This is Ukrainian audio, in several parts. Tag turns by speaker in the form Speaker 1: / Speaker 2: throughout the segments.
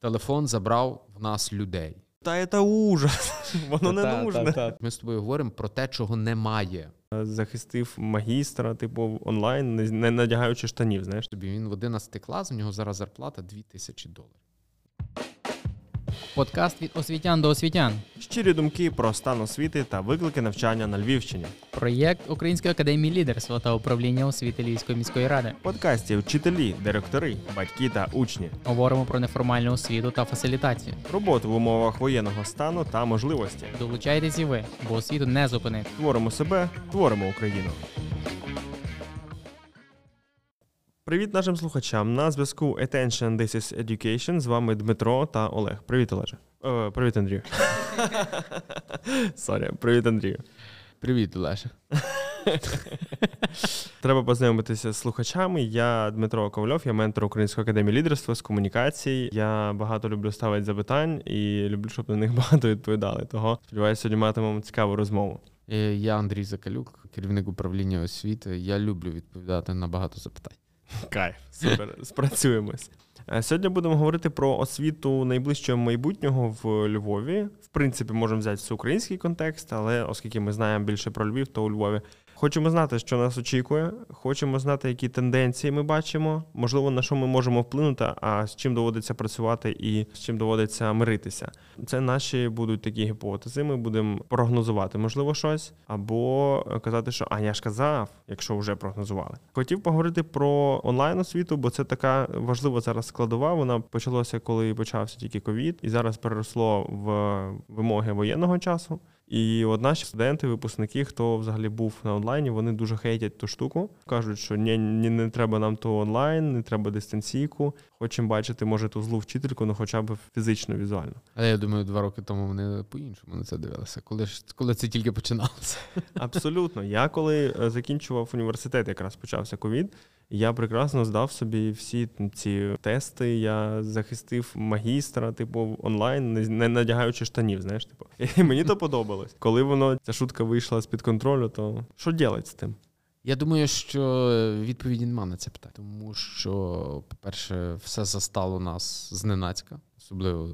Speaker 1: Телефон забрав в нас людей.
Speaker 2: Та це ужас. Воно не
Speaker 1: Та,
Speaker 2: нужне.
Speaker 1: та, та. Ми з тобою говоримо про те, чого немає.
Speaker 2: Захистив магістра, типу, онлайн, не- не надягаючи штанів, знаєш.
Speaker 1: Тобі він в 11 клас, у нього зараз зарплата 2000 доларів.
Speaker 3: Подкаст від освітян до освітян.
Speaker 2: Щирі думки про стан освіти та виклики навчання на Львівщині.
Speaker 3: Проєкт Української академії лідерства та управління освіти Львівської міської ради.
Speaker 2: Подкасті вчителі, директори, батьки та учні.
Speaker 3: Говоримо про неформальну освіту та фасилітацію.
Speaker 2: Роботу в умовах воєнного стану та можливості.
Speaker 3: Долучайтесь і ви, бо освіту не зупинити.
Speaker 2: Творимо себе, творимо Україну. Привіт нашим слухачам. На зв'язку Attention This is Education. З вами Дмитро та Олег. Привіт, Олеже. Е, привіт, Андрію. Сорі, привіт, Андрію.
Speaker 1: Привіт, Олеже.
Speaker 2: Треба познайомитися з слухачами. Я Дмитро Ковальов, я ментор Української академії лідерства з комунікацій. Я багато люблю ставити запитань і люблю, щоб на них багато відповідали. Того сподіваюся, сьогодні матимемо цікаву розмову.
Speaker 1: Е, Я Андрій Закалюк, керівник управління освіти. Я люблю відповідати на багато запитань.
Speaker 2: Кайф, супер, спрацюємось. Е, Сьогодні будемо говорити про освіту найближчого майбутнього в Львові. В принципі, можемо взяти всеукраїнський контекст, але оскільки ми знаємо більше про Львів, то у Львові. Хочемо знати, що нас очікує. Хочемо знати, які тенденції ми бачимо. Можливо, на що ми можемо вплинути, а з чим доводиться працювати і з чим доводиться миритися. Це наші будуть такі гіпотези. Ми будемо прогнозувати, можливо, щось, або казати, що а я ж казав, якщо вже прогнозували. Хотів поговорити про онлайн освіту, бо це така важлива зараз складова. Вона почалася, коли почався тільки ковід, і зараз переросло в вимоги воєнного часу. І от наші студенти, випускники, хто взагалі був на онлайні, вони дуже хейтять ту штуку. Кажуть, що ні, ні, не треба нам то онлайн, не треба дистанційку. Хочемо бачити, може, ту злу вчительку, ну хоча б фізично, візуально.
Speaker 1: Але я думаю, два роки тому вони по-іншому на це дивилися, коли ж коли це тільки починалося.
Speaker 2: Абсолютно. Я коли е, закінчував університет, якраз почався ковід. Я прекрасно здав собі всі ці тести. Я захистив магістра, типу, онлайн, не- надягаючи штанів. Знаєш, типу, і мені то подобалось. Коли воно ця шутка вийшла з під контролю, то що робити з тим?
Speaker 1: Я думаю, що відповіді нема на це питання, тому що, по-перше, все застало нас зненацька, особливо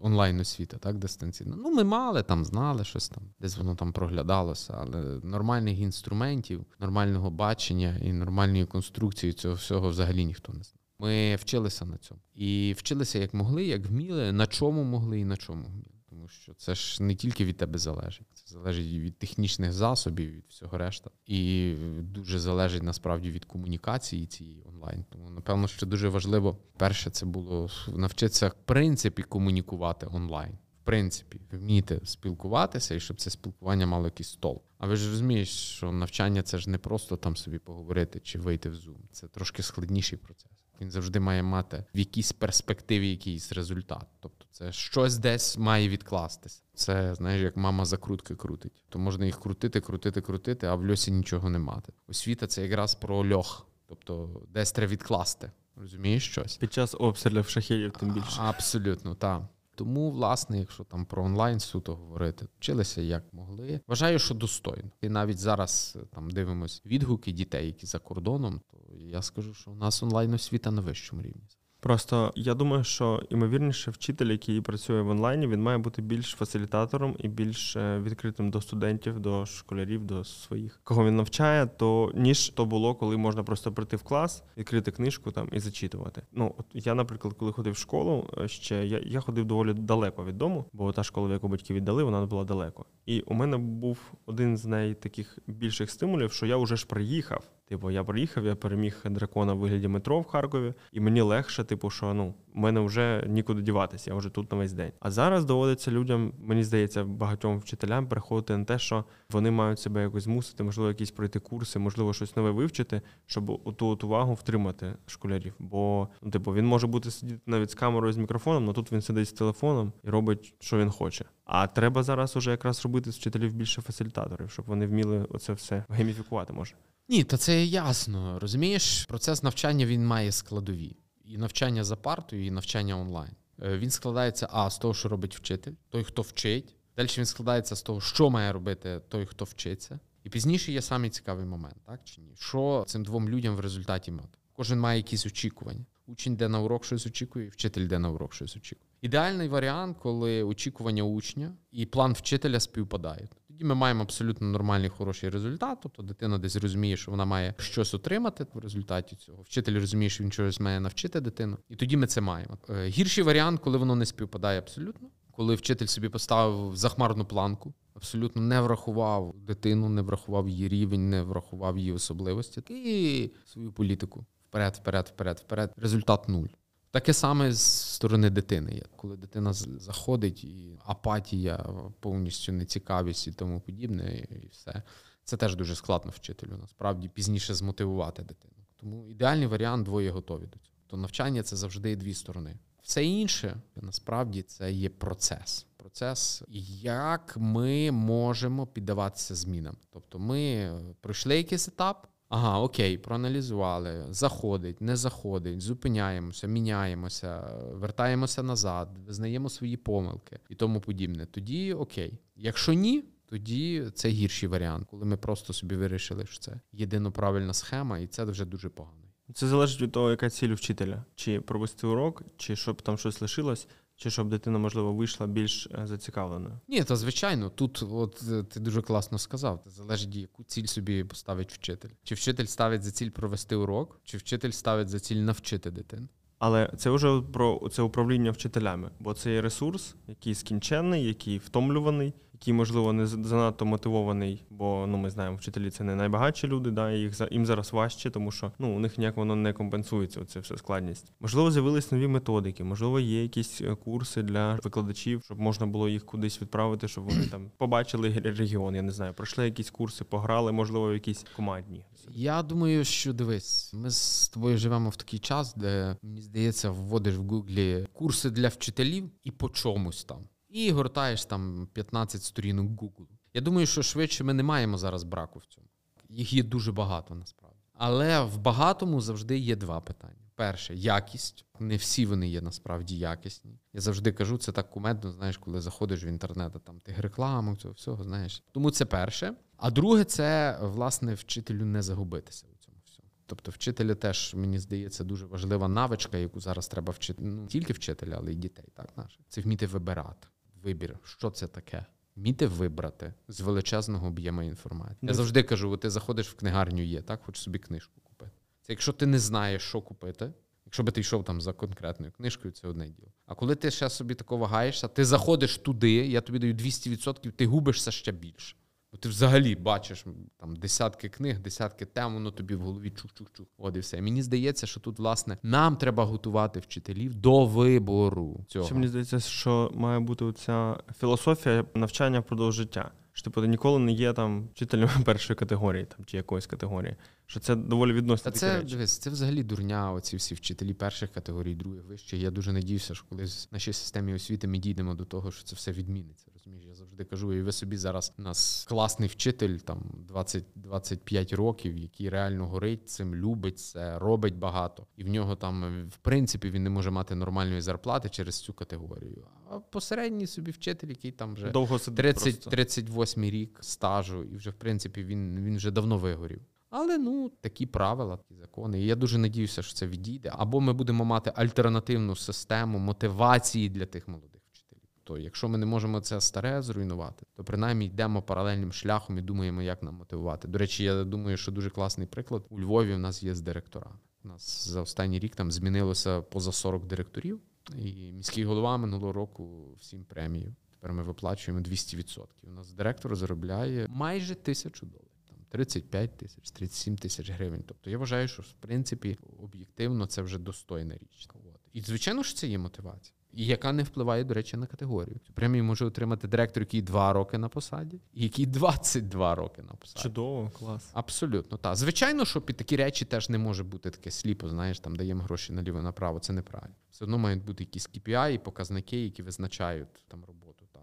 Speaker 1: от, онлайн освіта, так, дистанційно. Ну, ми мали там, знали щось там, десь воно там проглядалося, але нормальних інструментів, нормального бачення і нормальної конструкції цього всього взагалі ніхто не знає. Ми вчилися на цьому. І вчилися як могли, як вміли, на чому могли і на чому вміли. Тому що це ж не тільки від тебе залежить, залежить від технічних засобів, від всього решта. І дуже залежить насправді від комунікації цієї онлайн. Тому напевно, що дуже важливо, перше, це було навчитися в принципі комунікувати онлайн. В принципі, вміти спілкуватися і щоб це спілкування мало якийсь стол. А ви ж розумієш, що навчання це ж не просто там собі поговорити чи вийти в Zoom. Це трошки складніший процес. Він завжди має мати в якійсь перспективі якийсь результат. Тобто, це щось десь має відкластися. Це знаєш, як мама закрутки крутить. То можна їх крутити, крутити, крутити, а в льосі нічого не мати. Освіта це якраз про льох, тобто десь треба відкласти. Розумієш щось?
Speaker 2: Під час обстрілів шахедів тим більше.
Speaker 1: Абсолютно, так. Тому, власне, якщо там про онлайн суто говорити, вчилися як могли. Вважаю, що достойно. І навіть зараз е, там дивимось відгуки дітей, які за кордоном, то я скажу, що у нас онлайн освіта на вищому рівні.
Speaker 2: Просто я думаю, що ймовірніше вчитель, який працює в онлайні, він має бути більш фасилітатором і більш е, відкритим до студентів, до школярів, до своїх, кого він навчає, то ніж то було, коли можна просто прийти в клас, відкрити книжку там і зачитувати. Ну от я, наприклад, коли ходив в школу, е, ще я, я ходив доволі далеко від дому, бо та школа, в яку батьки віддали, вона була далеко. І у мене був один з неї таких більших стимулів, що я вже ж приїхав. Типу, я приїхав, я переміг дракона в вигляді метро в Харкові, і мені легше, типу, що ну в мене вже нікуди діватися, я вже тут на весь день. А зараз доводиться людям, мені здається, багатьом вчителям переходити на те, що вони мають себе якось змусити, можливо, якісь пройти курси, можливо, щось нове вивчити, щоб ту от увагу втримати школярів. Бо ну, типу, він може бути сидіти навіть з камерою з мікрофоном, але тут він сидить з телефоном і робить, що він хоче. А треба зараз уже якраз робити з вчителів більше фасилітаторів, щоб вони вміли оце все гейміфікувати, може.
Speaker 1: Ні, та це ясно. Розумієш, процес навчання він має складові. І навчання за партою, і навчання онлайн. Е, Він складається а з того, що робить вчитель, той, хто вчить. Далі він складається з того, що має робити той, хто вчиться. І пізніше є самий цікавий момент, так чи ні? Що цим двом людям в результаті мати? Кожен має якісь очікування. Учень йде на урок щось очікує, вчитель йде на урок щось очікує. Ідеальний варіант, коли очікування учня і план вчителя співпадають. Тоді ми маємо абсолютно нормальний хороший результат. Тобто дитина десь розуміє, що вона має щось отримати в результаті цього. Вчитель розуміє, що він чогось має навчити дитину, і тоді ми це маємо. Е, гірший варіант, коли воно не співпадає абсолютно, коли вчитель собі поставив захмарну планку. Абсолютно не врахував дитину, не врахував її рівень, не врахував її особливості і свою політику вперед, вперед, вперед, вперед. Результат нуль. Таке саме з сторони дитини коли дитина заходить, і апатія, повністю нецікавість і тому подібне, і все. Це теж дуже складно вчителю. Насправді пізніше змотивувати дитину. Тому ідеальний варіант двоє готові до цього. То навчання це завжди дві сторони. Все інше насправді це є процес. Процес, як ми можемо піддаватися змінам. Тобто, ми пройшли якийсь етап. Ага, окей, проаналізували, заходить, не заходить, зупиняємося, міняємося, вертаємося назад, визнаємо свої помилки і тому подібне. Тоді окей. Якщо ні, тоді це гірший варіант, коли ми просто собі вирішили, що це єдино правильна схема, і це вже дуже погано.
Speaker 2: Це залежить від того, яка ціль вчителя, чи провести урок, чи щоб там щось лишилось. Чи щоб дитина, можливо, вийшла більш е, зацікавленою?
Speaker 1: Ні, то звичайно, тут от е, ти дуже класно сказав. Це залежить, яку ціль собі поставить вчитель. Чи вчитель ставить за ціль провести урок, чи вчитель ставить за ціль навчити дитину.
Speaker 2: Але це вже про це управління вчителями, бо це є ресурс, який скінченний, який втомлюваний, який, можливо, не занадто мотивований, бо ну ми знаємо, вчителі це не найбагатші люди, да, і їх їм зараз важче, тому що ну у них ніяк воно не компенсується. Оце все складність. Можливо, з'явились нові методики, можливо, є якісь е, курси для викладачів, щоб можна було їх кудись відправити, щоб вони там побачили регіон. Я не знаю, пройшли якісь курси, пограли, можливо, в якісь командні.
Speaker 1: Я думаю, що дивись, ми з тобою живемо в такий час, де мені здається, вводиш в гуглі курси для вчителів і по чомусь там і гортаєш там 15 сторінок Google. Я думаю, що швидше ми не маємо зараз браку в цьому. Їх є дуже багато насправді. Але в багатому завжди є два питання. Перше якість. Не всі вони є насправді якісні. Я завжди кажу, це так кумедно, знаєш, коли заходиш в інтернет, а там тих рекламок, цього всього, знаєш. Тому це перше. А друге, це власне вчителю не загубитися у цьому всьому. Тобто, вчителю теж, мені здається, дуже важлива навичка, яку зараз треба вчити ну, тільки вчителя, але й дітей. Так, наших. Це вміти вибирати вибір, що це таке. Міти вибрати з величезного об'єму інформації. Я завжди кажу: ти заходиш в книгарню, є, так, хочеш собі книжку купити. Це якщо ти не знаєш, що купити, якщо би ти йшов там за конкретною книжкою, це одне діло. А коли ти ще собі тако вагаєшся, ти заходиш туди, я тобі даю 200%, ти губишся ще більше. Бо ти взагалі бачиш там десятки книг, десятки тем, воно тобі в голові чух-чух-чух. От і все. Мені здається, що тут, власне, нам треба готувати вчителів до вибору. цього.
Speaker 2: Ще мені здається, що має бути оця філософія навчання впродовж життя. Що типу, ти ніколи не є там вчителем першої категорії там чи якоїсь категорії. Що це доволі відносно.
Speaker 1: Та це дивись, це взагалі дурня. Оці всі вчителі перших категорій, других вищих. Я дуже надіюся, що колись в нашій системі освіти ми дійдемо до того, що це все відміниться. Розумієш, я завжди кажу, і ви собі зараз у нас класний вчитель, там 20-25 років, який реально горить цим, любить це, робить багато, і в нього там в принципі він не може мати нормальної зарплати через цю категорію. А посередній собі вчитель, який там вже
Speaker 2: довго
Speaker 1: 30, 38 рік стажу, і вже в принципі він, він вже давно вигорів. Але ну такі правила, такі закони. І я дуже надіюся, що це відійде. Або ми будемо мати альтернативну систему мотивації для тих молодих. То якщо ми не можемо це старе зруйнувати, то принаймні йдемо паралельним шляхом і думаємо, як нам мотивувати. До речі, я думаю, що дуже класний приклад у Львові. У нас є з директорами. У нас за останній рік там змінилося поза 40 директорів, і міський голова минулого року всім премію. Тепер ми виплачуємо 200%. У нас директор заробляє майже тисячу доларів. 35 тисяч, 37 тисяч гривень. Тобто я вважаю, що в принципі об'єктивно це вже достойна річ. От. І звичайно ж це є мотивація. Яка не впливає, до речі, на категорію. Цю премію може отримати директор, який 2 роки на посаді, і який 22 роки на посаді.
Speaker 2: Чудово, клас.
Speaker 1: Абсолютно, так. Звичайно, що під такі речі теж не може бути таке сліпо, знаєш, там даємо гроші наліво направо. Це неправильно. Все одно мають бути якісь KPI і показники, які визначають там роботу, так.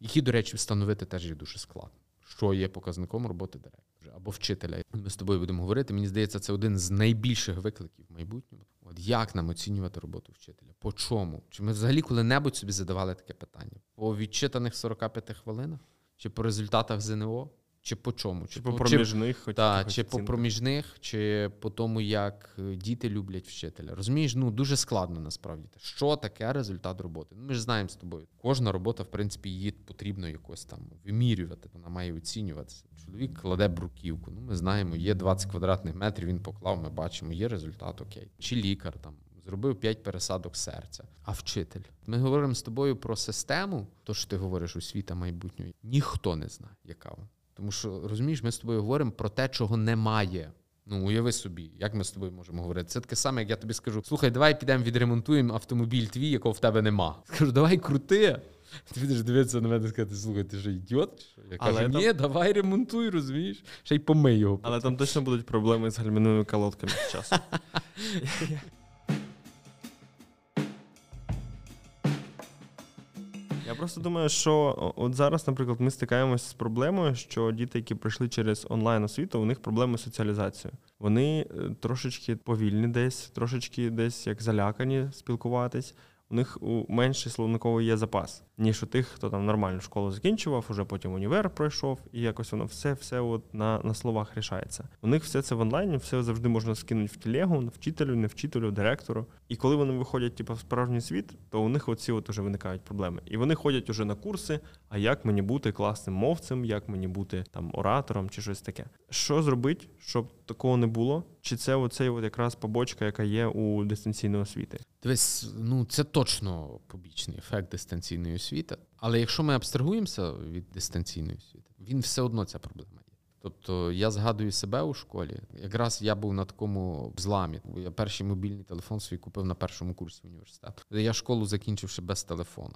Speaker 1: Які, до речі, встановити теж є дуже складно. Що є показником роботи директора або вчителя. Ми з тобою будемо говорити. Мені здається, це один з найбільших викликів в майбутньому. От як нам оцінювати роботу вчителя? По чому? Чи ми взагалі коли-небудь собі задавали таке питання? По відчитаних 45 хвилинах? Чи по результатах ЗНО? Чи по чому?
Speaker 2: Чи по проміжних,
Speaker 1: чи, та, чи по проміжних, чи по тому, як е, діти люблять вчителя. Розумієш, ну дуже складно насправді. Що таке результат роботи? Ну, Ми ж знаємо з тобою. Кожна робота, в принципі, її потрібно якось там вимірювати, вона має оцінюватися. Чоловік кладе бруківку. Ну, ми знаємо, є 20 квадратних метрів, він поклав, ми бачимо, є результат, окей. Чи лікар там зробив 5 пересадок серця. А вчитель. Ми говоримо з тобою про систему, то що ти говориш освіта майбутньої, ніхто не знає, яка вона. Тому що розумієш, ми з тобою говоримо про те, чого немає. Ну, уяви собі, як ми з тобою можемо говорити. Це таке саме, як я тобі скажу: слухай, давай підемо відремонтуємо автомобіль твій, якого в тебе нема. Скажу, давай крути. Ти будеш дивитися на мене і сказати, слухай, ти ж ідіот? Я Але кажу, ні, там... давай ремонтуй, розумієш? Ще й помий його.
Speaker 2: Але там точно будуть проблеми з гальмівними колодками з часу. просто думаю, що от зараз, наприклад, ми стикаємося з проблемою, що діти, які прийшли через онлайн освіту, у них проблеми з соціалізацією. Вони е, трошечки повільні десь, трошечки десь як залякані спілкуватись у них менший словниковий є запас, ніж у тих, хто там нормальну школу закінчував, уже потім універ пройшов, і якось воно все все от на на словах рішається. У них все це в онлайні, все завжди можна скинути в телегу, вчителю, не вчителю, директору. І коли вони виходять типу, в справжній світ, то у них оці от уже виникають проблеми. І вони ходять уже на курси. А як мені бути класним мовцем, як мені бути там оратором чи щось таке? Що зробити, щоб такого не було? Чи це оцей от якраз побочка, яка є у дистанційної освіти?
Speaker 1: Дивись, ну це точно побічний ефект дистанційної освіти. Але якщо ми абстрагуємося від дистанційної освіти, він все одно ця проблема є. Тобто я згадую себе у школі. Якраз я був на такому зламі. Я перший мобільний телефон свій купив на першому курсі університету. Я школу закінчивши без телефона.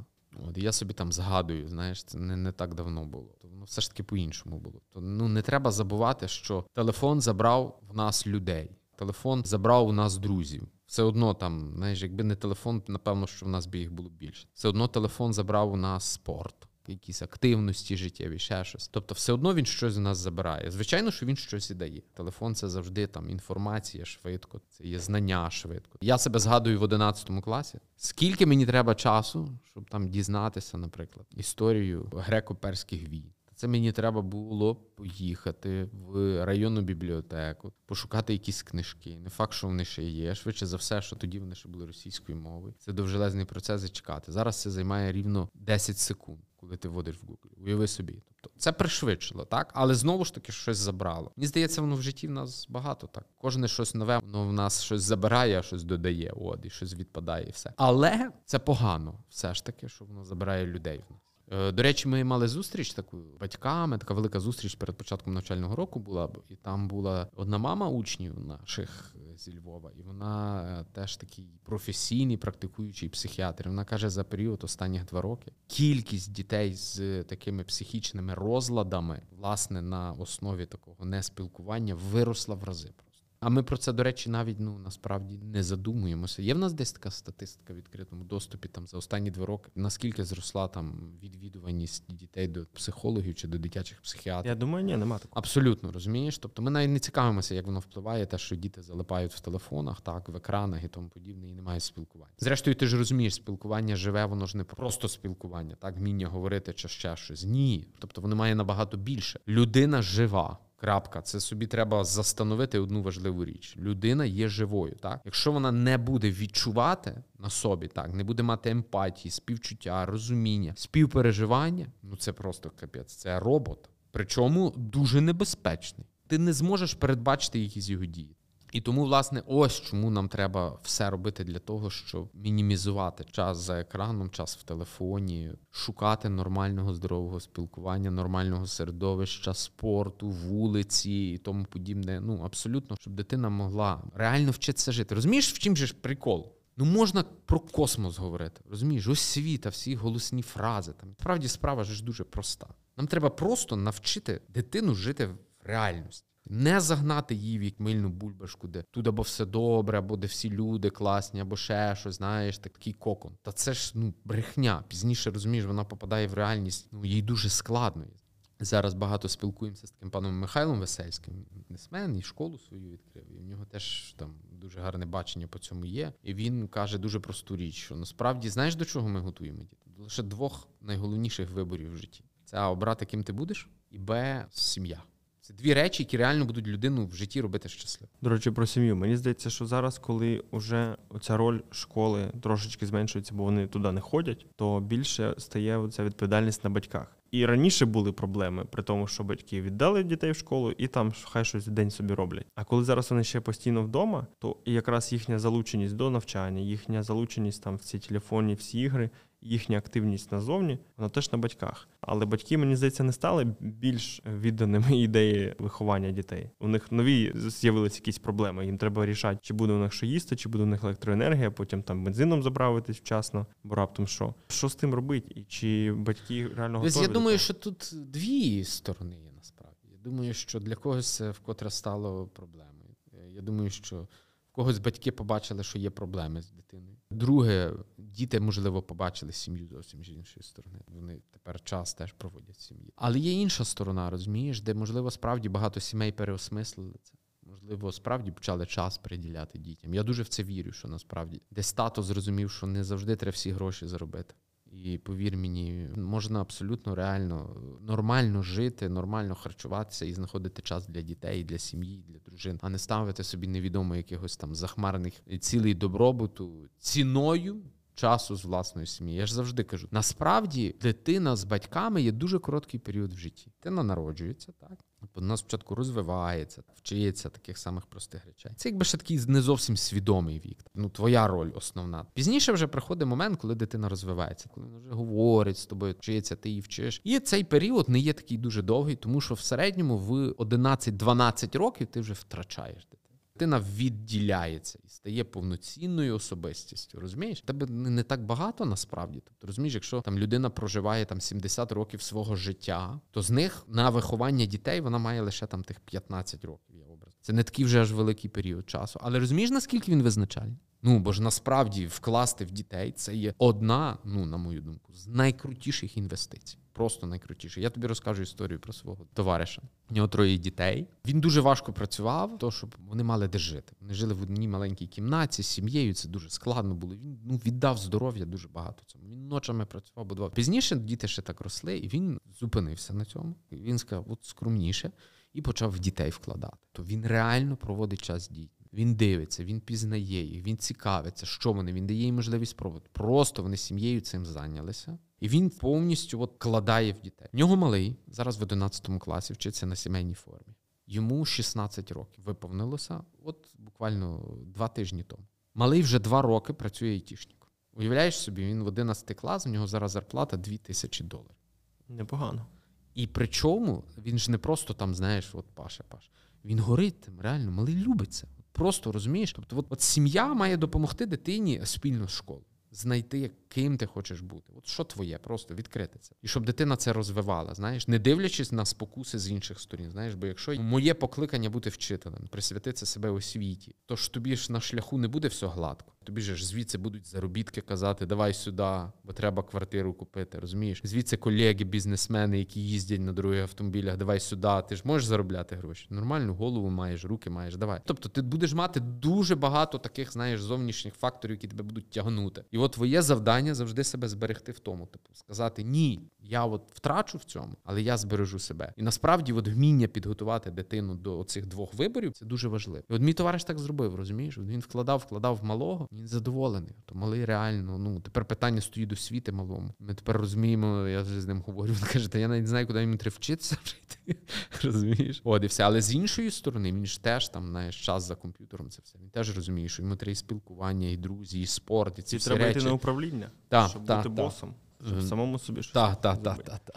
Speaker 1: От я собі там згадую, знаєш, це не не так давно було. То воно все ж таки по-іншому було. То ну не треба забувати, що телефон забрав в нас людей. Телефон забрав у нас друзів. Все одно там, знаєш, якби не телефон, напевно, що в нас би їх було більше. Все одно телефон забрав у нас спорт, якісь активності життєві, ще щось. Тобто, все одно він щось у нас забирає. Звичайно, що він щось і дає. Телефон це завжди там інформація швидко, це є знання швидко. Я себе згадую в 11 класі. Скільки мені треба часу, щоб там дізнатися, наприклад, історію греко-перських війн. Це мені треба було поїхати в районну бібліотеку, пошукати якісь книжки. Не факт, що вони ще є. Швидше за все, що тоді вони ще були російською мовою. Це довжелезний процес і чекати. Зараз це займає рівно 10 секунд, коли ти вводиш в Google. Уяви собі. Тобто це пришвидшило, так? Але знову ж таки щось забрало. Мені здається, воно в житті в нас багато так. Кожне щось нове, воно в нас щось забирає, щось додає. От, і щось відпадає, і все. Але це погано, все ж таки, що воно забирає людей в нас. Е, до речі, ми мали зустріч таку батьками. Така велика зустріч перед початком навчального року була. І там була одна мама учнів наших е, зі Львова, і вона е, теж такий професійний практикуючий психіатр. Вона каже, за період останніх два роки кількість дітей з такими психічними розладами, власне, на основі такого неспілкування виросла в рази. А ми про це, до речі, навіть ну насправді не задумуємося. Є в нас десь така статистика в відкритому доступі там за останні два роки. Наскільки зросла там відвідуваність дітей до психологів чи до дитячих психіатрів?
Speaker 2: Я думаю, ні, нема такого.
Speaker 1: Абсолютно розумієш. Тобто ми навіть не цікавимося, як воно впливає, те, що діти залипають в телефонах, так в екранах і тому подібне, і немає спілкування. Зрештою, ти ж розумієш, спілкування живе, воно ж не просто спілкування, так вміння говорити чи ще щось. Ні, тобто воно має набагато більше. Людина жива. Крапка, це собі треба застановити одну важливу річ. Людина є живою. Так, якщо вона не буде відчувати на собі, так не буде мати емпатії, співчуття, розуміння, співпереживання, ну це просто капець. Це робот. Причому дуже небезпечний. Ти не зможеш передбачити якісь його дії. І тому, власне, ось чому нам треба все робити для того, щоб мінімізувати час за екраном, час в телефоні, шукати нормального здорового спілкування, нормального середовища, спорту, вулиці і тому подібне. Ну абсолютно, щоб дитина могла реально вчитися жити. Розумієш, в чим же ж прикол? Ну, можна про космос говорити. Розумієш, освіта, всі голосні фрази. Там справді справа ж дуже проста. Нам треба просто навчити дитину жити в реальності. Не загнати її в мильну бульбашку, де тут або все добре, або де всі люди класні, або ще щось, знаєш, такий кокон. Та це ж ну брехня. Пізніше розумієш, вона попадає в реальність. Ну їй дуже складно. Зараз багато спілкуємося з таким паном Михайлом Весельським. Бізнесмен і школу свою відкрив. І в нього теж там дуже гарне бачення по цьому є. І він каже дуже просту річ: що насправді знаєш до чого ми готуємо дітей? Лише двох найголовніших виборів в житті: це а обрати, ким ти будеш і Б сім'я. Це дві речі, які реально будуть людину в житті робити щасливою.
Speaker 2: До речі, про сім'ю. Мені здається, що зараз, коли вже ця роль школи трошечки зменшується, бо вони туди не ходять, то більше стає ця відповідальність на батьках. І раніше були проблеми при тому, що батьки віддали дітей в школу і там хай щось день собі роблять. А коли зараз вони ще постійно вдома, то якраз їхня залученість до навчання, їхня залученість там в ці телефоні, всі ігри, їхня активність назовні, вона теж на батьках. Але батьки, мені здається, не стали більш відданими ідеї виховання дітей. У них нові з'явилися якісь проблеми. Їм треба рішати, чи буде у них що їсти, чи буде у них електроенергія, потім там бензином заправитись вчасно, бо раптом що. Що з тим робити? І чи батьки реально готові?
Speaker 1: Я думаю, що тут дві сторони є насправді. Я думаю, що для когось це вкотре стало проблемою. Я думаю, що в когось батьки побачили, що є проблеми з дитиною. Друге, діти, можливо, побачили сім'ю зовсім з іншої сторони. Вони тепер час теж проводять сім'ї. Але є інша сторона, розумієш, де, можливо, справді багато сімей переосмислили це. Можливо, справді почали час приділяти дітям. Я дуже в це вірю, що насправді десь тато зрозумів, що не завжди треба всі гроші заробити. І повір мені, можна абсолютно реально нормально жити, нормально харчуватися і знаходити час для дітей, для сім'ї, для дружин, а не ставити собі невідомо якихось там захмарних цілей добробуту ціною. Часу з власної сім'ї. Я ж завжди кажу: насправді дитина з батьками є дуже короткий період в житті. Дитина народжується, так вона спочатку розвивається, вчиться таких самих простих речей. Це якби ще такий не зовсім свідомий вік. Ну, твоя роль основна. Пізніше вже приходить момент, коли дитина розвивається, коли вона вже говорить з тобою, вчиться, ти її вчиш. І цей період не є такий дуже довгий, тому що в середньому в 11-12 років ти вже втрачаєш дитину. Дитина відділяється і стає повноцінною особистістю. Розумієш? Тебе не так багато насправді. Тобто, розумієш, якщо там людина проживає там 70 років свого життя, то з них на виховання дітей вона має лише там тих 15 років. Я образ. Це не такий вже аж великий період часу. Але розумієш, наскільки він визначальний? Ну бо ж насправді вкласти в дітей це є одна, ну на мою думку, з найкрутіших інвестицій. Просто найкрутіше. Я тобі розкажу історію про свого товариша. У нього троє дітей. Він дуже важко працював, то щоб вони мали де жити. Вони жили в одній маленькій кімнаті з сім'єю. Це дуже складно було. Він ну віддав здоров'я дуже багато цьому. Він ночами працював, будував. Пізніше діти ще так росли, і він зупинився на цьому. І Він сказав, от скромніше, і почав в дітей вкладати. То він реально проводить час з. Він дивиться, він пізнає їх, він цікавиться, що вони. Він дає їм можливість пробувати. Просто вони сім'єю цим зайнялися. І він повністю от кладає в дітей. В нього малий зараз в 11 класі вчиться на сімейній формі. Йому 16 років виповнилося, от буквально два тижні тому. Малий вже два роки працює айтішником. Уявляєш собі, він в 11 клас, в нього зараз зарплата 2 тисячі доларів.
Speaker 2: непогано.
Speaker 1: І причому він ж не просто там, знаєш, от Паша, Паша. Він горить тим, реально, малий любить це. Просто розумієш. Тобто, от, от сім'я має допомогти дитині спільно з школою. Знайти, ким ти хочеш бути. От що твоє, просто відкрити це. І щоб дитина це розвивала, знаєш, не дивлячись на спокуси з інших сторін. Знаєш, бо якщо моє покликання бути вчителем, присвятити себе освіті, то ж тобі ж на шляху не буде все гладко. Тобі ж звідси будуть заробітки казати, давай сюди, бо треба квартиру купити. Розумієш? Звідси колеги, бізнесмени, які їздять на дорогих автомобілях, давай сюди. Ти ж можеш заробляти гроші. Нормальну голову маєш, руки маєш. Давай. Тобто, ти будеш мати дуже багато таких, знаєш, зовнішніх факторів, які тебе будуть тягнути. І от твоє завдання завжди себе зберегти в тому, типу, сказати ні, я от втрачу в цьому, але я збережу себе. І насправді, от вміння підготувати дитину до цих двох виборів це дуже важливо. І от мій товариш так зробив, розумієш? Він вкладав, вкладав малого, він задоволений. То малий реально, ну тепер питання стоїть освіти малому. Ми тепер розуміємо, я вже з ним говорю. Він каже, та я навіть не знаю, куди йому треба вчитися вже йти. Розумієш? От і все. Але з іншої сторони, він ж теж там знаєш, час за комп'ютером. Це все. Він теж розуміє, що йому треба і спілкування, і друзі, і спорт, і ці
Speaker 2: І
Speaker 1: всі
Speaker 2: треба
Speaker 1: речі.
Speaker 2: йти на управління,
Speaker 1: Та,
Speaker 2: щоб
Speaker 1: та,
Speaker 2: бути
Speaker 1: та.
Speaker 2: босом, щоб самому собі щось
Speaker 1: Так, так, так, так,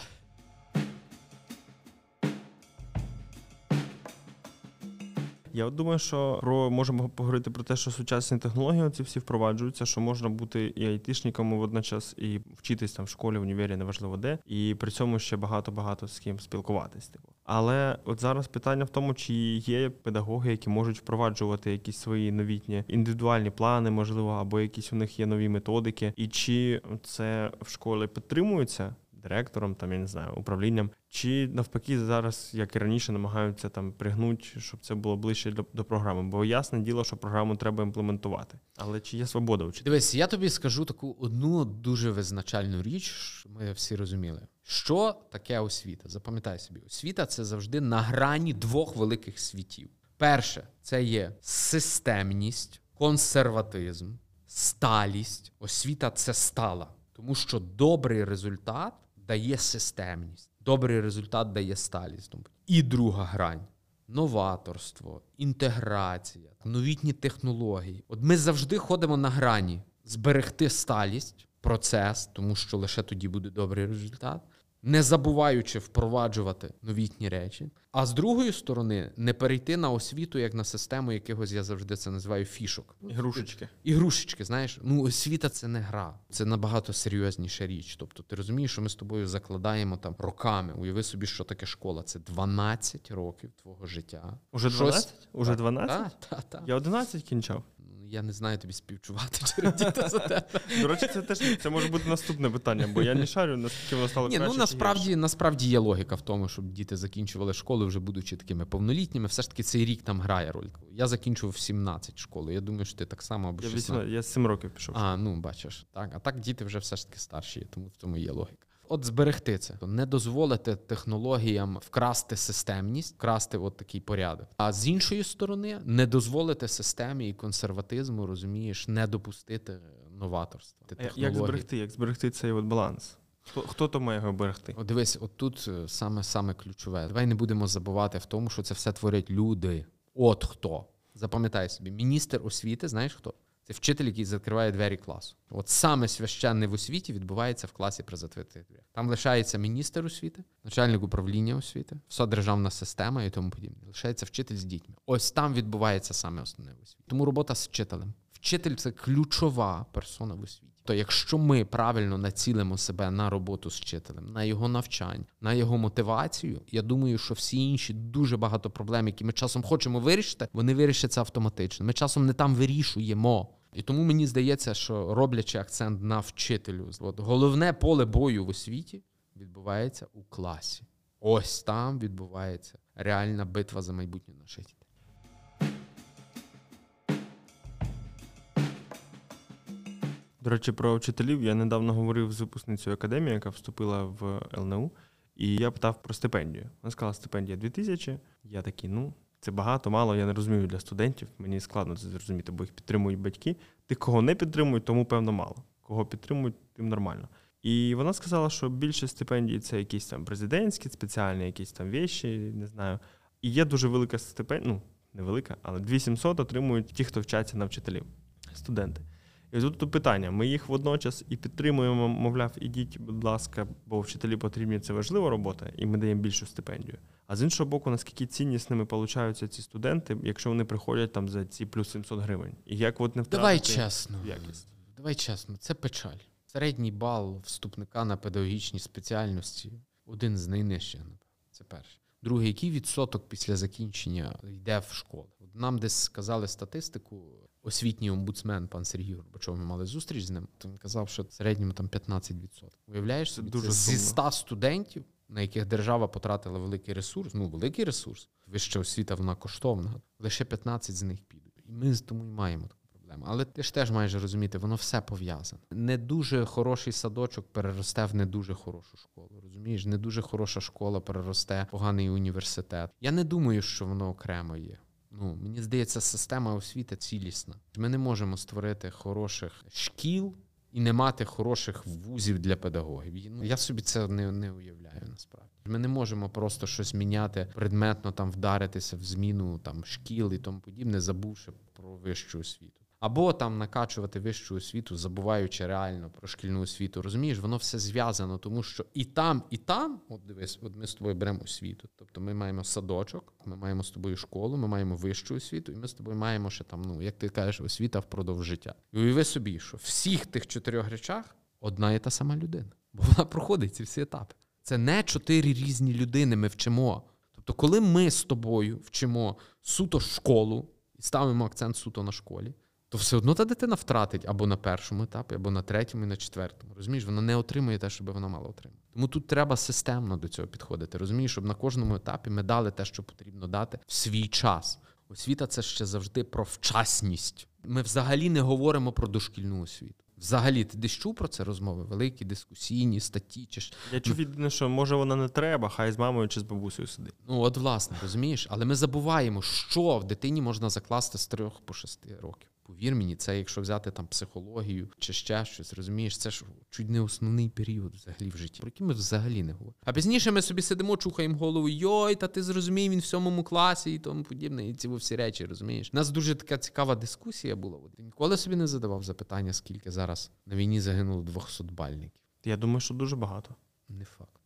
Speaker 2: Я от думаю, що про можемо поговорити про те, що сучасні технології ці всі впроваджуються, що можна бути і айтішником водночас, і вчитись там в школі, в універі, неважливо де, і при цьому ще багато-багато з ким спілкуватись. Типу. Але от зараз питання в тому, чи є педагоги, які можуть впроваджувати якісь свої новітні індивідуальні плани, можливо, або якісь у них є нові методики, і чи це в школі підтримується? Директором, там я не знаю, управлінням, чи навпаки зараз, як і раніше, намагаються там пригнути, щоб це було ближче до, до програми. Бо ясне діло, що програму треба імплементувати. Але чи є свобода вчити?
Speaker 1: Дивись, я тобі скажу таку одну дуже визначальну річ, що ми всі розуміли. Що таке освіта? Запам'ятай собі, освіта це завжди на грані двох великих світів. Перше, це є системність, консерватизм, сталість. Освіта це стала, тому що добрий результат дає системність, добрий результат дає сталість. І друга грань. Новаторство, інтеграція, новітні технології. От ми завжди ходимо на грані зберегти сталість, процес, тому що лише тоді буде добрий результат, не забуваючи впроваджувати новітні речі. А з другої сторони, не перейти на освіту як на систему якогось, я завжди це називаю фішок.
Speaker 2: Ігрушечки.
Speaker 1: Ігрушечки, знаєш, ну освіта це не гра, це набагато серйозніша річ. Тобто, ти розумієш, що ми з тобою закладаємо там роками. Уяви собі, що таке школа. Це 12 років твого життя.
Speaker 2: Уже 12? Уже 12?
Speaker 1: Так, так, так.
Speaker 2: Я 11 кінчав.
Speaker 1: Я не знаю тобі співчувати чи радіти за тебе.
Speaker 2: До речі, це теж це може бути наступне питання, бо я не шарю, наскільки воно стало
Speaker 1: Ні,
Speaker 2: краще.
Speaker 1: ну насправді насправді є логіка в тому, щоб діти закінчували школу, вже будучи такими повнолітніми. Все ж таки цей рік там грає роль. Я закінчував в 17 школу. Я думаю, що ти так само або
Speaker 2: я
Speaker 1: 16.
Speaker 2: я з 7 років пішов.
Speaker 1: А, ну бачиш, так. А так діти вже все ж таки старші, тому в цьому є логіка. От зберегти це, не дозволити технологіям вкрасти системність, вкрасти от такий порядок. А з іншої сторони, не дозволити системі і консерватизму, розумієш, не допустити новаторства.
Speaker 2: А як зберегти? Як зберегти цей от баланс? Хто хто то має його берегти?
Speaker 1: От дивись, от тут е, саме саме ключове. Давай не будемо забувати в тому, що це все творять люди. От хто. Запам'ятай собі, міністр освіти, знаєш хто? Це вчитель, який закриває двері класу. От саме священне в освіті відбувається в класі при затвитих дверях. Там лишається міністр освіти, начальник управління освіти, вся державна система і тому подібне. Лишається вчитель з дітьми. Ось там відбувається саме основне в освіті. Тому робота з вчителем. Вчитель це ключова персона в освіті. То якщо ми правильно націлимо себе на роботу з вчителем, на його навчання, на його мотивацію, я думаю, що всі інші дуже багато проблем, які ми часом хочемо вирішити, вони вирішаться автоматично. Ми часом не там вирішуємо. І тому мені здається, що роблячи акцент на вчителю, от головне поле бою в освіті відбувається у класі. Ось там відбувається реальна битва за майбутнє наших дітей.
Speaker 2: До речі, про вчителів я недавно говорив з випускницею академії, яка вступила в ЛНУ, і я питав про стипендію. Вона сказала, стипендія 2000. Я такий, ну, це багато, мало, я не розумію для студентів. Мені складно це зрозуміти, бо їх підтримують батьки. Тих, кого не підтримують, тому певно мало. Кого підтримують, тим нормально. І вона сказала, що більше стипендій це якісь там президентські, спеціальні якісь там віші, не знаю. І є дуже велика стипендія, ну, невелика, але 2700 отримують ті, хто вчаться на вчителів, студенти. І тут питання: ми їх водночас і підтримуємо, мовляв, ідіть, будь ласка, бо вчителі потрібні це важлива робота, і ми даємо більшу стипендію. А з іншого боку, наскільки ціннісними получаються ці студенти, якщо вони приходять там за ці плюс 700 гривень, і як от не втратити
Speaker 1: Давай чесно.
Speaker 2: якість?
Speaker 1: Давай чесно, це печаль. Середній бал вступника на педагогічні спеціальності один з найнижчих. Це перше. Другий, який відсоток після закінчення йде в школу? Нам десь сказали статистику. Освітній омбудсмен пан Сергій Горбачов, ми мали зустріч з ним. То він казав, що в середньому там 15%. Уявляєш собі,
Speaker 2: дуже
Speaker 1: це зі
Speaker 2: сумно.
Speaker 1: 100 студентів, на яких держава потратила великий ресурс. Ну, великий ресурс. Вища освіта вона коштовна. Лише 15 з них підуть. І ми з тому і маємо таку проблему. Але ти ж теж маєш розуміти, воно все пов'язане. Не дуже хороший садочок переросте в не дуже хорошу школу. Розумієш, не дуже хороша школа переросте в поганий університет. Я не думаю, що воно окремо є. Ну, мені здається, система освіти цілісна. Ми не можемо створити хороших шкіл і не мати хороших вузів для педагогів. Ну, я собі це не, не уявляю насправді. Ми не можемо просто щось міняти, предметно там вдаритися в зміну там шкіл і тому подібне, забувши про вищу освіту. Або там накачувати вищу освіту, забуваючи реально про шкільну освіту. Розумієш, воно все зв'язано, тому що і там, і там, от дивись, от ми з тобою беремо освіту. Тобто ми маємо садочок, ми маємо з тобою школу, ми маємо вищу освіту, і ми з тобою маємо ще там, ну як ти кажеш, освіта впродовж життя. І уяви собі, що всіх тих чотирьох речах одна і та сама людина, бо вона проходить ці всі етапи. Це не чотири різні людини. Ми вчимо. Тобто, коли ми з тобою вчимо суто школу і ставимо акцент суто на школі то все одно та дитина втратить або на першому етапі, або на третьому і на четвертому. Розумієш, вона не отримує те, що би вона мала отримати. Тому тут треба системно до цього підходити. Розумієш, щоб на кожному етапі ми дали те, що потрібно дати в свій час. Освіта це ще завжди про вчасність. Ми взагалі не говоримо про дошкільну освіту. Взагалі, ти десь чув про це розмови? Великі, дискусійні, статті. Чи...
Speaker 2: Я чув єдине, що може вона не треба, хай з мамою чи з бабусею сидить.
Speaker 1: Ну, от, власне, розумієш, але ми забуваємо, що в дитині можна закласти з трьох по шести років. Повір мені, це якщо взяти там психологію чи ще щось, розумієш, це ж чуть не основний період взагалі в житті, про який ми взагалі не говоримо. А пізніше ми собі сидимо, чухаємо голову, йой, та ти зрозумій, він в сьомому класі і тому подібне, і ці всі речі, розумієш. У нас дуже така цікава дискусія була. Ти ніколи собі не задавав запитання, скільки зараз на війні загинуло 200 бальників.
Speaker 2: Я думаю, що дуже багато.
Speaker 1: Не факт.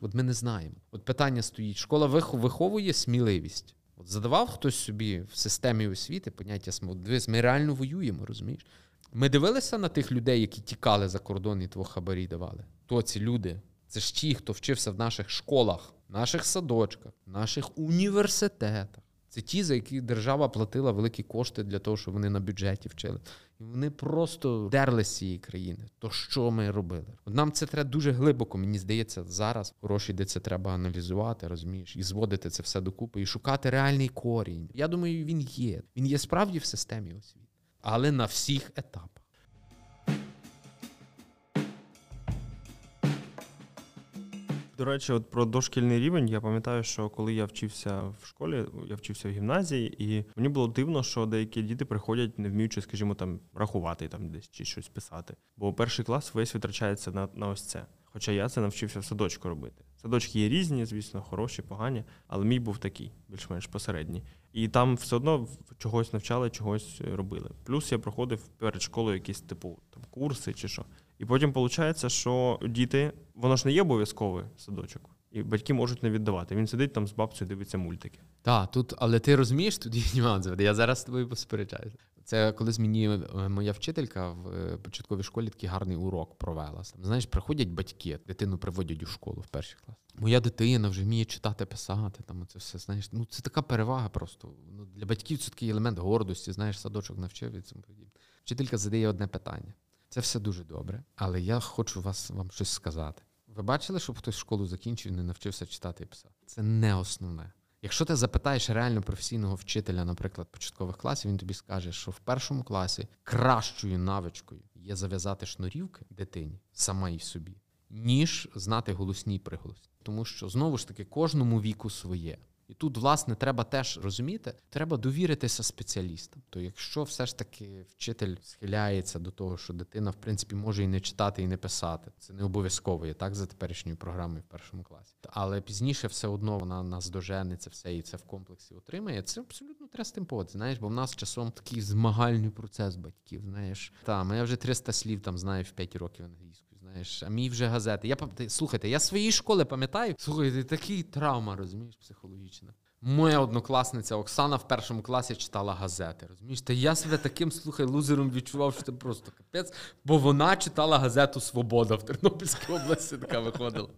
Speaker 1: От ми не знаємо. От питання стоїть: школа виховує сміливість. От задавав хтось собі в системі освіти поняття дивись, ми реально воюємо, розумієш? Ми дивилися на тих людей, які тікали за кордон і того хабарі давали. То ці люди? Це ж ті, хто вчився в наших школах, наших садочках, наших університетах. Це ті, за які держава платила великі кошти для того, щоб вони на бюджеті вчили. І вони просто дерли з цієї країни. То що ми робили? Нам це треба дуже глибоко, мені здається, зараз гроші, де це треба аналізувати, розумієш, і зводити це все докупи, і шукати реальний корінь. Я думаю, він є. Він є справді в системі освіти, але на всіх етапах.
Speaker 2: До речі, от про дошкільний рівень я пам'ятаю, що коли я вчився в школі, я вчився в гімназії, і мені було дивно, що деякі діти приходять, не вміючи, скажімо, там рахувати там десь чи щось писати. Бо перший клас весь витрачається на, на ось це. Хоча я це навчився в садочку робити. Садочки є різні, звісно, хороші, погані, але мій був такий, більш-менш посередній. І там все одно чогось навчали, чогось робили. Плюс я проходив перед школою якісь типу там курси чи що. І потім виходить, що діти, воно ж не є обов'язковий садочок, і батьки можуть не віддавати. Він сидить там з бабцею, дивиться мультики.
Speaker 1: Так, тут, але ти розумієш, тут є нюанс. Я зараз з тобою посперечаюся. Це коли мені е, моя вчителька в е, початковій школі такий гарний урок провела. Знаєш, приходять батьки, дитину приводять у школу в перший клас. Моя дитина вже вміє читати, писати. Там це все знаєш. Ну це така перевага просто. Ну, Для батьків це такий елемент гордості. Знаєш, садочок навчив і цьому подібне. Вчителька задає одне питання. Це все дуже добре, але я хочу вас вам щось сказати. Ви бачили, щоб хтось школу закінчив і не навчився читати і писати? Це не основне. Якщо ти запитаєш реально професійного вчителя, наприклад, початкових класів, він тобі скаже, що в першому класі кращою навичкою є зав'язати шнурівки дитині сама і собі, ніж знати голосні і приголосні. Тому що знову ж таки кожному віку своє. І тут, власне, треба теж розуміти, треба довіритися спеціалістам. То якщо все ж таки вчитель схиляється до того, що дитина, в принципі, може і не читати, і не писати, це не обов'язково є так за теперішньою програмою в першому класі. Але пізніше все одно вона нас дожене це все і це в комплексі отримає. Це абсолютно треба з тим погодити. Знаєш, бо в нас часом такий змагальний процес батьків. Знаєш, та я вже 300 слів там знаю в 5 років англійською. Знаєш, а мій вже газети. Я слухайте, я своєї школи пам'ятаю. Слухайте, такий травма, розумієш, психологічна. Моя однокласниця Оксана в першому класі читала газети. Розумієш, та я себе таким слухай лузером відчував, що це просто капець, бо вона читала газету Свобода в Тернопільській області, така виходила.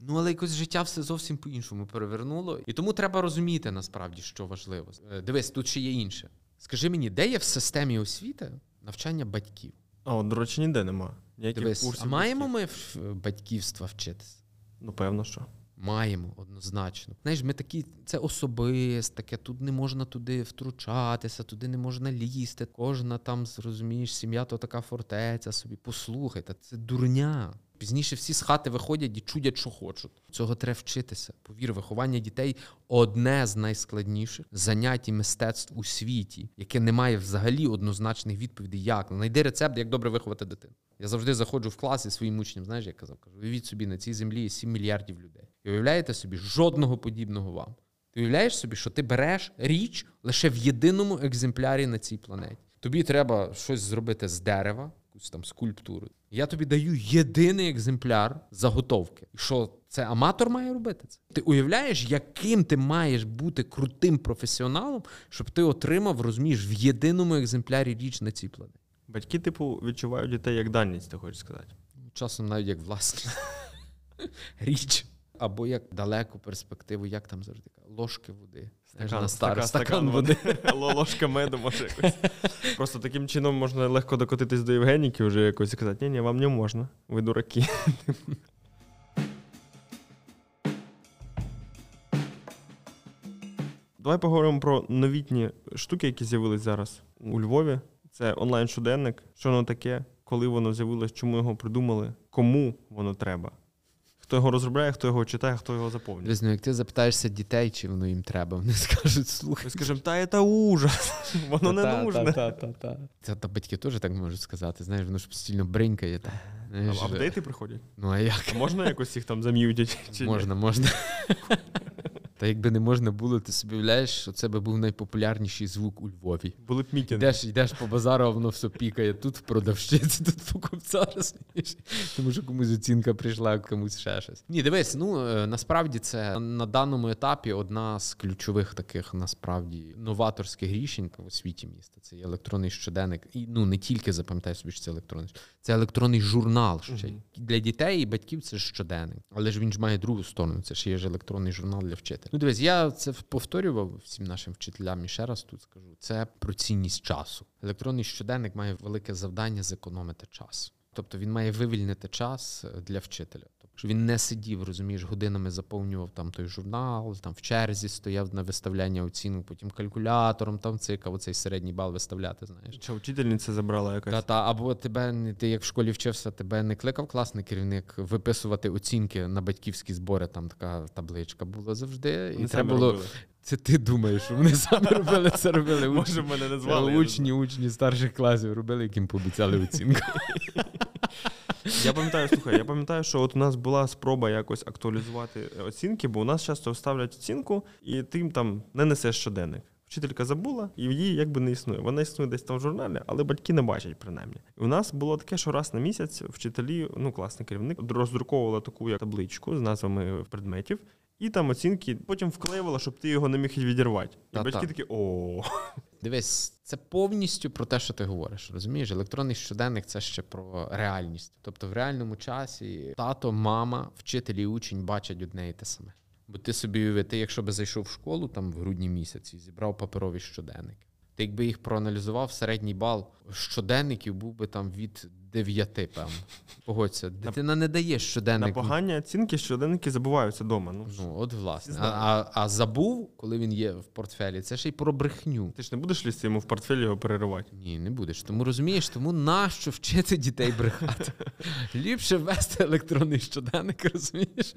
Speaker 1: Ну, але якось життя все зовсім по-іншому перевернуло. І тому треба розуміти насправді, що важливо. Е, дивись, тут ще є інше. Скажи мені, де є в системі освіти навчання батьків?
Speaker 2: А, от, до речі, ніде нема.
Speaker 1: Ніяких Дивись, курсів. А маємо ми в батьківства вчитися?
Speaker 2: Ну, певно, що.
Speaker 1: Маємо однозначно. Знаєш, ми такі, це особисте, тут не можна туди втручатися, туди не можна лізти. Кожна там, зрозумієш, сім'я то така фортеця собі. Послухайте, це дурня. Пізніше всі з хати виходять і чудять, що хочуть. Цього треба вчитися. Повір, виховання дітей одне з найскладніших занять і мистецтв у світі, яке не має взагалі однозначних відповідей. Як знайди рецепт, як добре виховати дитину. Я завжди заходжу в клас і своїм учням, знаєш, як казав, кажу, уявіть собі, на цій землі є 7 мільярдів людей. І уявляєте собі жодного подібного вам. Ти уявляєш собі, що ти береш річ лише в єдиному екземплярі на цій планеті. Тобі треба щось зробити з дерева, якусь там скульптуру. Я тобі даю єдиний екземпляр заготовки. Що це аматор має робити це? Ти уявляєш, яким ти маєш бути крутим професіоналом, щоб ти отримав, розумієш, в єдиному екземплярі річ на цій планеті.
Speaker 2: Батьки, типу, відчувають дітей як даність, ти хочеш сказати.
Speaker 1: Часом навіть як власність. Річ. або як далеку перспективу, як там завжди ложки води.
Speaker 2: Стакан, стакан,
Speaker 1: стакан води.
Speaker 2: Ложка меду може якось. Просто таким чином можна легко докотитись до Євгеніки вже якось і казати, ні, ні, вам не можна, ви дураки. Давай поговоримо про новітні штуки, які з'явились зараз у Львові. Це онлайн-щоденник. Що воно таке, коли воно з'явилось, чому його придумали, кому воно треба. Хто його розробляє, хто його читає, хто його заповнює.
Speaker 1: Ну, як ти запитаєшся дітей, чи воно їм треба, вони скажуть, слухай.
Speaker 2: Ми скажемо, та це ужас, воно не нужне.
Speaker 1: та, та, та. Це та батьки теж так можуть сказати. Знаєш, воно ж постійно бринькає. Та. Знаєш,
Speaker 2: А апдейти приходять?
Speaker 1: Ну а як?
Speaker 2: А можна якось їх там зам'ютять?
Speaker 1: Можна, можна. Та якби не можна було, ти собі уявляєш, що це би був найпопулярніший звук у Львові.
Speaker 2: Були б мітінги.
Speaker 1: Йдеш, йдеш по базару, а воно все пікає. Тут продавщиці, тут покупця розумієш. Тому що комусь оцінка прийшла, комусь ще щось. Ні, дивись, ну е, насправді це на даному етапі одна з ключових таких насправді новаторських рішень у світі міста. Це є електронний щоденник. І ну не тільки запам'ятай собі, що це електронний, це електронний журнал. Ще
Speaker 2: Мгм.
Speaker 1: для дітей і батьків це щоденник. Але ж він ж має другу сторону. Це ж є ж електронний журнал для вчителя. Ну дивись, я це повторював всім нашим вчителям і ще раз тут скажу. Це про цінність часу. Електронний щоденник має велике завдання зекономити час. Тобто він має вивільнити час е, для вчителя. Щоб він не сидів, розумієш, годинами заповнював там той журнал, там в черзі стояв на виставляння оцінок, потім калькулятором там цикав оцей середній бал виставляти. Знаєш.
Speaker 2: Чи вчительниця забрала якась?
Speaker 1: Та, та, або тебе ти як в школі вчився, тебе не кликав класний керівник виписувати оцінки на батьківські збори. Там така табличка була завжди. І треба було.
Speaker 2: робили.
Speaker 1: Це ти думаєш, що вони самі робили це робили.
Speaker 2: Може,
Speaker 1: Учні,
Speaker 2: мене не звали. я
Speaker 1: учні, учні старших класів робили, яким пообіцяли оцінку.
Speaker 2: Я пам'ятаю, слухай, я пам'ятаю, що от у нас була спроба якось актуалізувати оцінки, бо у нас часто ставлять оцінку, і ти там не несеш щоденник. Вчителька забула, і її якби не існує. Вона існує десь там в журналі, але батьки не бачать принаймні. У нас було таке, що раз на місяць вчителі, ну класний керівник, роздруковувала таку як табличку з назвами предметів. І там оцінки потім вклеювала, щоб ти його не міг відірвати. І
Speaker 1: Та-та.
Speaker 2: батьки такі о.
Speaker 1: Дивись, це повністю про те, що ти говориш. Розумієш, електронний щоденник це ще про реальність. Тобто, в реальному часі тато, мама, вчитель і учень бачать одне і те саме. Бо ти собі уяви, ти, якщо би зайшов в школу там в грудні місяці, зібрав паперові щоденники. Ти якби їх проаналізував, середній бал щоденників був би там від 9, певно. Погодься, дитина не дає
Speaker 2: На
Speaker 1: щоденник.
Speaker 2: погані оцінки щоденники забуваються вдома. Ну,
Speaker 1: Ну, от власне. А, а, а забув, коли він є в портфелі, це ще й про брехню.
Speaker 2: ти ж не будеш лізти йому в портфель його переривати.
Speaker 1: Ні, не будеш. Тому розумієш, тому нащо вчити дітей брехати? Ліпше ввести електронний щоденник, розумієш?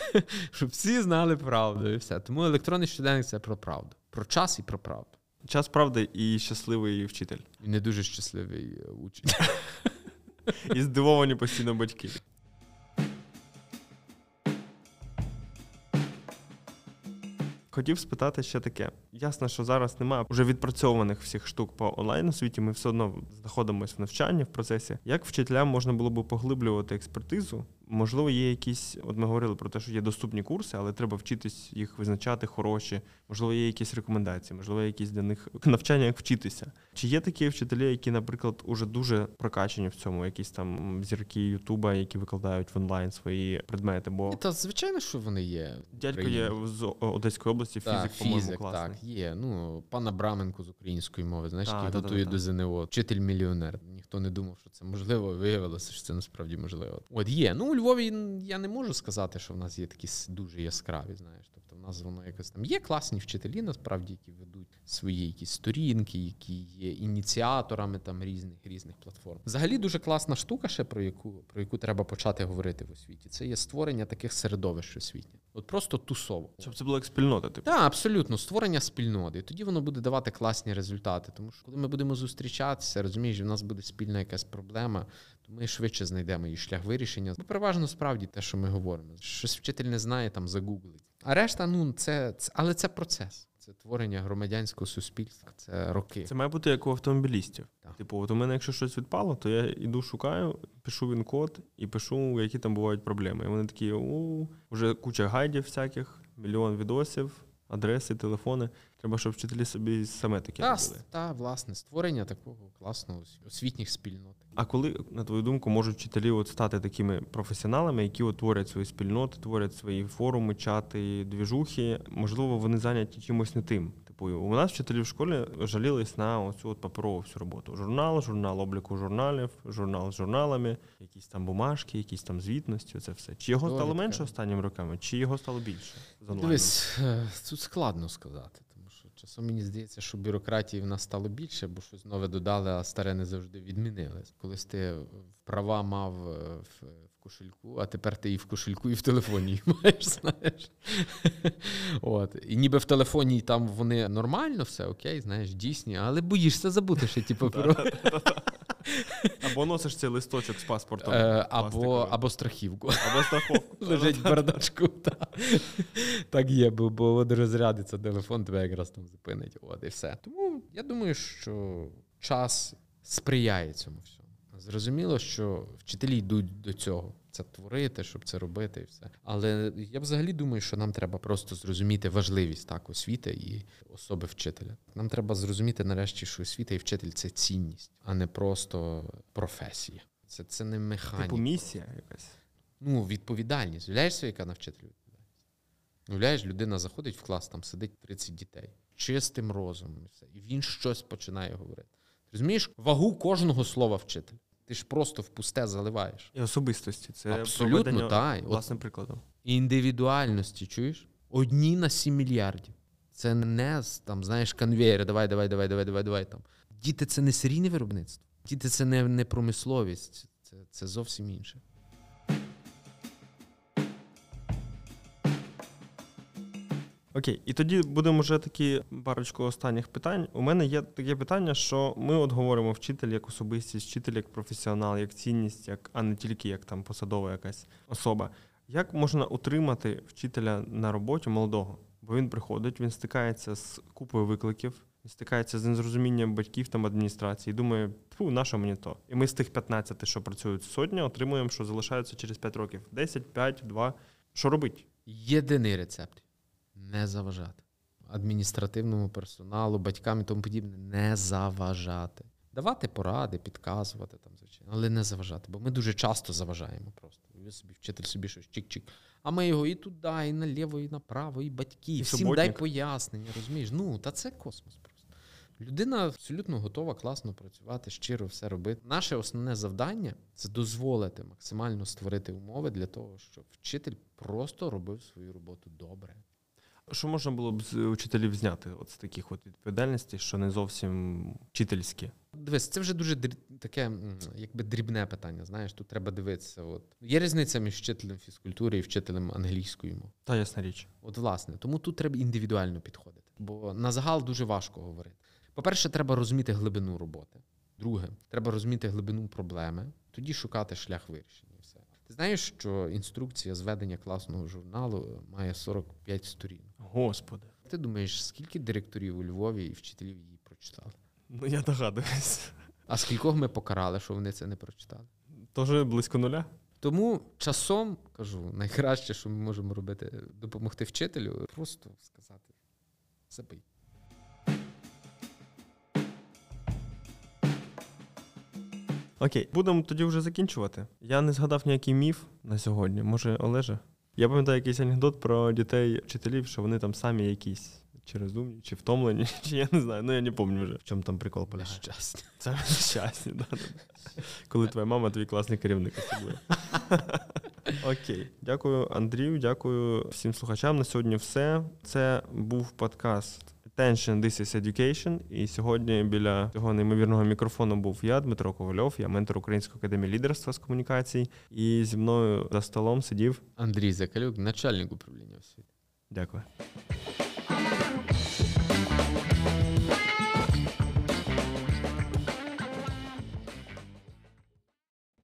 Speaker 1: Щоб всі знали правду і все. Тому електронний щоденник це про правду. Про час і про правду.
Speaker 2: Час правди і щасливий вчитель.
Speaker 1: Він не дуже щасливий е, учень.
Speaker 2: І здивовані постійно батьки. Хотів спитати ще таке. Ясно, що зараз немає вже відпрацьованих всіх штук по онлайн освіті. Ми все одно знаходимося в навчанні в процесі. Як вчителям можна було б поглиблювати експертизу? Можливо, є якісь, от ми говорили про те, що є доступні курси, але треба вчитись їх визначати хороші. Можливо, є якісь рекомендації, можливо, є якісь для них навчання, як вчитися. Чи є такі вчителі, які, наприклад, уже дуже прокачені в цьому, якісь там зірки Ютуба, які викладають в онлайн свої предмети? Бо
Speaker 1: Та звичайно, що вони є.
Speaker 2: дядько є з Одеської області, фізик,
Speaker 1: Так,
Speaker 2: по-моєму,
Speaker 1: фізик,
Speaker 2: класний.
Speaker 1: так, є. Ну, пана Браменко з української мови, знаєш, який готує до ЗНО. Вчитель мільйонер. Ніхто не думав, що це можливо. Виявилося, що це насправді можливо. От є. Ну, у Львові я не можу сказати, що в нас є такі дуже яскраві, знаєш. Тобто в нас воно якось там є класні вчителі, насправді, які ведуть свої якісь сторінки, які є ініціаторами там різних різних платформ. Взагалі дуже класна штука, ще про яку про яку треба почати говорити в освіті. Це є створення таких середовищ освітніх. От просто тусово.
Speaker 2: Щоб це була як спільнота, типу.
Speaker 1: Так, абсолютно, створення спільноти. І тоді воно буде давати класні результати. Тому що коли ми будемо зустрічатися, розумієш, в нас буде спільна якась проблема, то ми швидше знайдемо її шлях вирішення. Бо переважно справді те, що ми говоримо. Щось вчитель не знає, там загуглить. А решта, ну, це, це але це процес. Це творення громадянського суспільства, це роки.
Speaker 2: Це має бути як у автомобілістів.
Speaker 1: Так.
Speaker 2: Типу, от у мене, якщо щось відпало, то я іду шукаю, пишу він код і пишу, які там бувають проблеми. І вони такі: у вже куча гайдів всяких, мільйон відосів. Адреси, телефони. Треба, щоб вчителі собі саме таке
Speaker 1: Та,
Speaker 2: робили.
Speaker 1: та, власне, створення такого класного освітніх спільнот.
Speaker 2: А коли, на твою думку, можуть вчителі от стати такими професіоналами, які от творять свої спільноти, творять свої форуми, чати, двіжухи, можливо, вони зайняті чимось не тим. Типу, у нас вчителі в школі жалілись на оцю от паперову всю роботу. Журнал, журнал обліку журналів, журнал з журналами, якісь там бумажки, якісь там звітності, це все. Чи його стало менше останніми роками, чи його стало більше з?
Speaker 1: Дивись, е, тут складно сказати, тому що часом мені здається, що бюрократії в нас стало більше, бо щось нове додали, а старе не завжди відмінили. Колись ти права мав е, в кошельку, а тепер ти і в кошельку, і в телефоні їх маєш, знаєш. От. І ніби в телефоні там вони нормально, все окей, знаєш, дійсні, але боїшся забути, що ті паперові.
Speaker 2: Або носиш цей листочок з паспортом.
Speaker 1: Е, Або, або страхівку.
Speaker 2: або страховку.
Speaker 1: Лежить в бардачку. Та. Так є, бо, бо розрядиться телефон, тебе якраз там зупинить. От і все. Тому я думаю, що час сприяє цьому всьому. Зрозуміло, що вчителі йдуть до цього. Це творити, щоб це робити, і все. Але я взагалі думаю, що нам треба просто зрозуміти важливість так, освіти і особи вчителя. Нам треба зрозуміти нарешті, що освіта і вчитель це цінність, а не просто професія. Це, це не механіка.
Speaker 2: Типу місія якась.
Speaker 1: Ну, відповідальність. Уявляєш, яка на вчителю відповідальність? Уявляєш, людина заходить в клас, там сидить 30 дітей, чистим розумом і все. І він щось починає говорити. Ти розумієш вагу кожного слова вчителя? Ти ж просто в пусте заливаєш.
Speaker 2: І особистості. Це
Speaker 1: Абсолютно, так.
Speaker 2: Власним прикладом.
Speaker 1: Індивідуальності, чуєш? Одні на 7 мільярдів. Це не там, знаєш, конвейер, давай, давай, давай, давай, давай, давай. Там. Діти це не серійне виробництво. Діти це не, не промисловість, це, це зовсім інше.
Speaker 2: Окей, і тоді будемо вже такі парочку останніх питань. У мене є таке питання, що ми от говоримо вчитель як особистість, вчитель як професіонал, як цінність, як, а не тільки як там посадова якась особа. Як можна утримати вчителя на роботі молодого? Бо він приходить, він стикається з купою викликів, він стикається з незрозумінням батьків там адміністрації, думає, фу, на що мені то? І ми з тих 15, що працюють сотня, отримуємо, що залишаються через 5 років. 10, 5, 2. Що робить?
Speaker 1: Єдиний рецепт не заважати. Адміністративному персоналу, батькам і тому подібне не заважати. Давати поради, підказувати там, звичайно, але не заважати. Бо ми дуже часто заважаємо просто. Ви собі вчитель собі щось чик-чик. А ми його і туди, і наліво, і направо, і батьки.
Speaker 2: І
Speaker 1: Всім
Speaker 2: суботник.
Speaker 1: дай пояснення, розумієш? Ну, та це космос просто. Людина абсолютно готова класно працювати, щиро все робити. Наше основне завдання це дозволити максимально створити умови для того, щоб вчитель просто робив свою роботу добре.
Speaker 2: Що можна було б з учителів зняти от з таких от відповідальностей, що не зовсім вчительські?
Speaker 1: Дивись, це вже дуже таке, якби дрібне питання. Знаєш, тут треба дивитися. От є різниця між вчителем фізкультури і вчителем англійської мови.
Speaker 2: Та ясна річ.
Speaker 1: От, власне, тому тут треба індивідуально підходити, бо на загал дуже важко говорити. По-перше, треба розуміти глибину роботи. Друге, треба розуміти глибину проблеми, тоді шукати шлях вирішення. Знаєш, що інструкція з ведення класного журналу має 45 сторін.
Speaker 2: Господи.
Speaker 1: Ти думаєш, скільки директорів у Львові і вчителів її прочитали?
Speaker 2: Ну я догадуюсь.
Speaker 1: А скількох ми покарали, що вони це не прочитали?
Speaker 2: Тоже близько нуля.
Speaker 1: Тому часом кажу, найкраще, що ми можемо робити, допомогти вчителю, просто сказати: забий.
Speaker 2: Окей, будемо тоді вже закінчувати. Я не згадав ніякий міф на сьогодні. Може, Олеже? Я пам'ятаю якийсь анекдот про дітей вчителів, що вони там самі якісь чи розумні, чи втомлені, чи я не знаю. Ну я не пам'ятаю вже, в чому там прикол полягає. Це щастя, да, да. Коли твоя мама твій класний керівник особливо. Окей, дякую Андрію, дякую всім слухачам. На сьогодні все. Це був подкаст Attention, This is Education. І сьогодні біля цього неймовірного мікрофону був я, Дмитро Ковальов, я ментор Української академії лідерства з комунікацій. І зі мною за столом сидів.
Speaker 1: Андрій Закалюк, начальник управління освіти.
Speaker 2: Дякую.